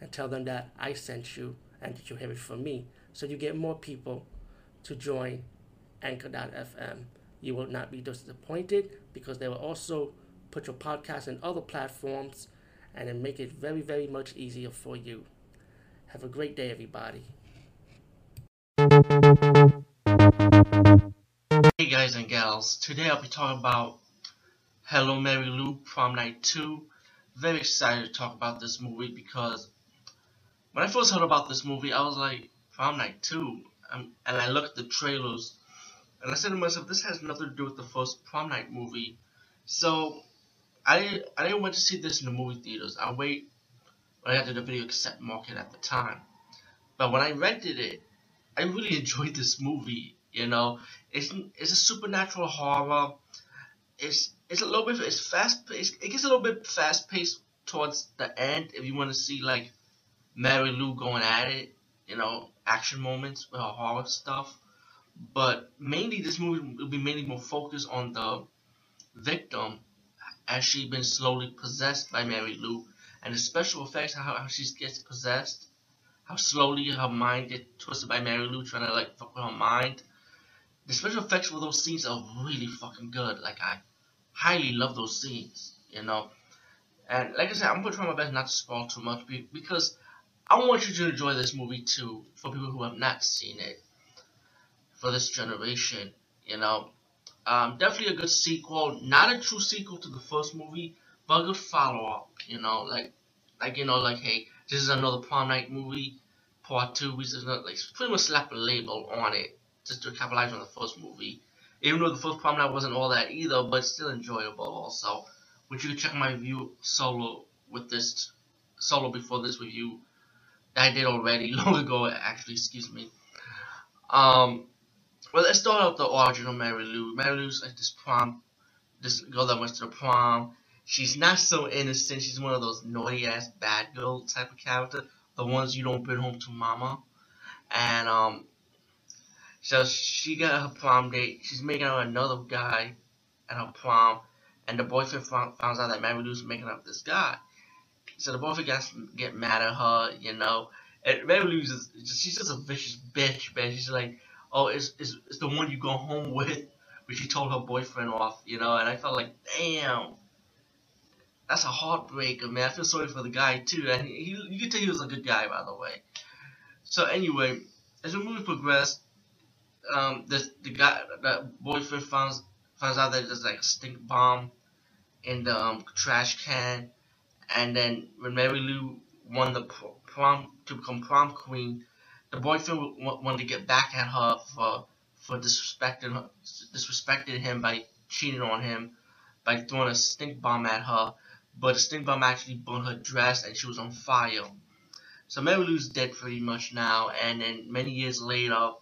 and tell them that I sent you and that you have it from me. So you get more people to join Anchor.fm. You will not be disappointed because they will also put your podcast in other platforms and then make it very, very much easier for you. Have a great day, everybody. Hey guys and gals, today I'll be talking about Hello Mary Lou Prom Night 2. Very excited to talk about this movie because when I first heard about this movie, I was like, Prom Night 2. Um, and I looked at the trailers and I said to myself, this has nothing to do with the first Prom Night movie. So I, I didn't want to see this in the movie theaters. I wait when I got to the video cassette market at the time. But when I rented it, I really enjoyed this movie. You know, it's it's a supernatural horror. It's it's a little bit it's fast paced. It gets a little bit fast paced towards the end if you want to see like Mary Lou going at it. You know, action moments with her horror stuff. But mainly, this movie will be mainly more focused on the victim as she's been slowly possessed by Mary Lou, and the special effects how, how she gets possessed, how slowly her mind gets twisted by Mary Lou trying to like fuck with her mind the special effects for those scenes are really fucking good. Like I highly love those scenes, you know. And like I said, I'm gonna try my best not to spoil too much because I want you to enjoy this movie too. For people who have not seen it, for this generation, you know, um, definitely a good sequel. Not a true sequel to the first movie, but a good follow up. You know, like like you know, like hey, this is another prom night movie, part two. We just not like pretty much slap a label on it just to capitalize on the first movie. Even though the first Prom Night wasn't all that either, but still enjoyable also. Which you can check my review solo with this solo before this review I did already long ago actually, excuse me. Um well let's start out the origin of Mary Lou. Mary Lou's like this prom this girl that went to the prom. She's not so innocent, she's one of those naughty ass bad girl type of character. The ones you don't bring home to mama. And um so she got her prom date. She's making out another guy at her prom, and the boyfriend found, finds out that Mary Lou's making up this guy. So the boyfriend gets get mad at her, you know. And Mary Lou's just, she's just a vicious bitch, man. She's like, oh, it's, it's, it's the one you go home with. But she told her boyfriend off, you know. And I felt like, damn, that's a heartbreaker, man. I feel sorry for the guy too. And he you could tell he was a good guy, by the way. So anyway, as the movie progressed, um, the the guy, the boyfriend finds finds out that there's like a stink bomb in the um, trash can, and then when Mary Lou won the prom to become prom queen, the boyfriend wanted to get back at her for for disrespecting her, disrespecting him by cheating on him by throwing a stink bomb at her, but the stink bomb actually burned her dress and she was on fire. So Mary Lou's dead pretty much now, and then many years later,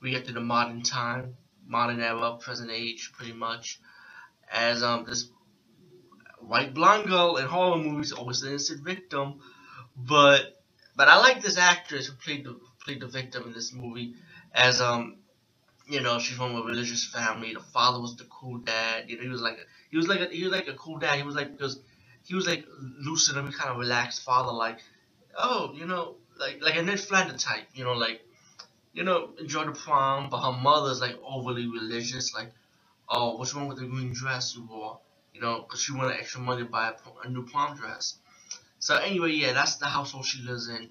we get to the modern time, modern era, present age, pretty much, as um this white blonde girl in horror movies, always an innocent victim, but but I like this actress who played the played the victim in this movie, as um you know she's from a religious family. The father was the cool dad. You know he was like a, he was like a, he was like a cool dad. He was like because he was like lucid and kind of relaxed father, like oh you know like like a Ned Flanders type. You know like you know, enjoy the prom, but her mother's like overly religious, like, oh, what's wrong with the green dress you wore? You know, because she wanted extra money to buy a, a, new prom dress. So anyway, yeah, that's the household she lives in.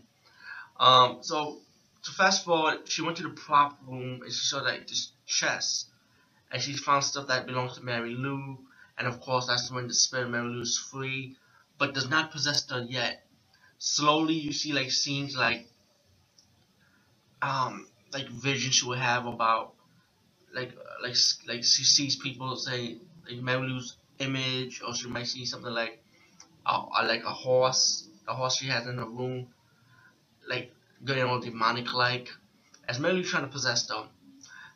Um, so to fast forward, she went to the prop room and she saw like this chest, and she found stuff that belongs to Mary Lou, and of course that's when the spirit of Mary Lou is free, but does not possess her yet. Slowly, you see like scenes like um like vision she would have about like like like she sees people say like Mary Lou's image, or she might see something like like a horse, a horse she has in her room. like getting all demonic like as Lou trying to possess them.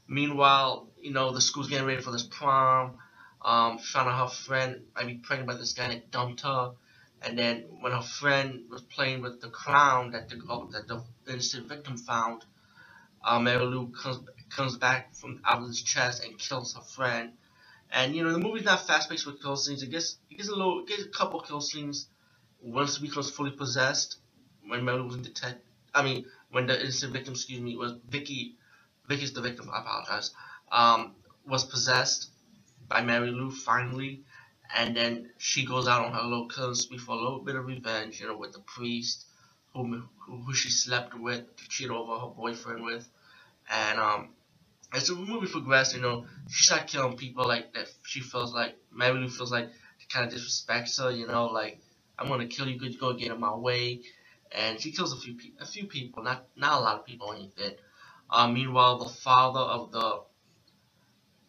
Meanwhile, you know the school's getting ready for this prom. Um, found out her friend might be pregnant by this guy that dumped her. And then when her friend was playing with the crown that the that the innocent victim found, uh, Mary Lou comes comes back from out of his chest and kills her friend. And you know the movie's not fast paced with kill scenes. It gets it gets a little it gets a couple kill scenes once he becomes fully possessed. When Mary Lou was in detect, I mean when the innocent victim, excuse me, was Vicky. Vicky's the victim. I apologize. Um, was possessed by Mary Lou finally, and then she goes out on her little killing spree for a little bit of revenge, you know, with the priest who who she slept with, cheated over her boyfriend with, and um, as the movie progressed, you know, she started killing people like that. She feels like Mary Lou feels like kind of disrespects her, you know, like I'm gonna kill you, good, go get in my way, and she kills a few a few people, not not a lot of people, anything. Uh, meanwhile, the father of the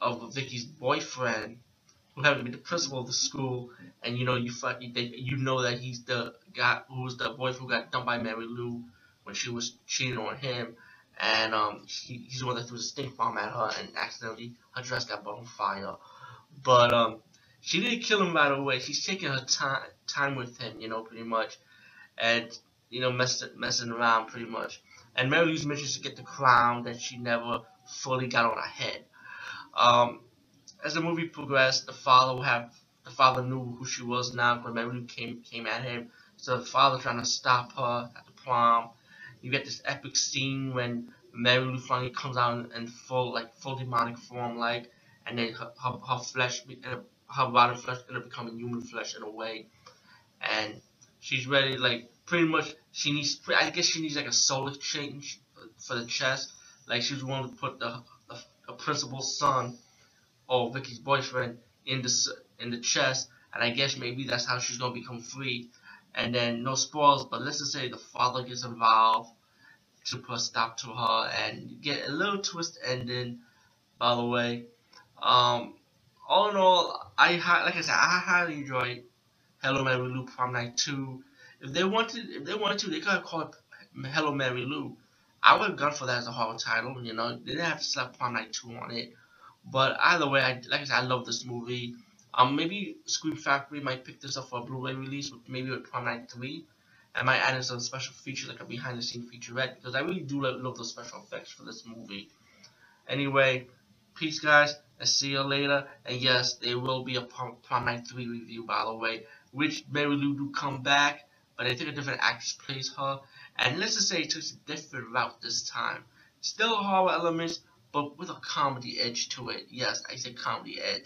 of Vicky's boyfriend, who happened to be the principal of the school, and you know you you, you know that he's the guy who was the boyfriend who got dumped by Mary Lou when she was cheating on him, and um he, he's the one that threw a stink bomb at her and accidentally her dress got burnt on fire, but um she didn't kill him right away. She's taking her time time with him, you know, pretty much, and you know messing messing around pretty much. And Mary Lou's mission is to get the crown that she never fully got on her head. Um, as the movie progressed, the father have the father knew who she was now because Mary Lou came came at him. So the father trying to stop her at the prom. You get this epic scene when Mary Lou finally comes out in, full like full demonic form, like, and then her, her, her flesh, her body flesh, end up becoming human flesh in a way, and she's ready. Like pretty much, she needs. I guess she needs like a soul exchange for the chest. Like she's willing to put the a principal son or Vicky's boyfriend in the in the chest, and I guess maybe that's how she's gonna become free. And then no spoils, but let's just say the father gets involved to put a stop to her and get a little twist ending. By the way, um, all in all, I like I said, I highly enjoyed Hello Mary Lou Prom Night 2. If they wanted, if they wanted to, they could have called it Hello Mary Lou I would have gone for that as a horror title. You know, they didn't have to slap Prom Night 2 on it. But either way, I, like I said, I love this movie. Um, maybe Scream Factory might pick this up for a Blu-ray release, maybe with Prom Night 3. I might add in some special features like a behind-the-scenes featurette because I really do love, love the special effects for this movie. Anyway, peace, guys. I'll see you later. And yes, there will be a Prom, Prom Night 3 review, by the way, which Mary Lou do come back but I think a different actress plays her. And let's just say it takes a different route this time. Still horror elements, but with a comedy edge to it. Yes, I say comedy edge.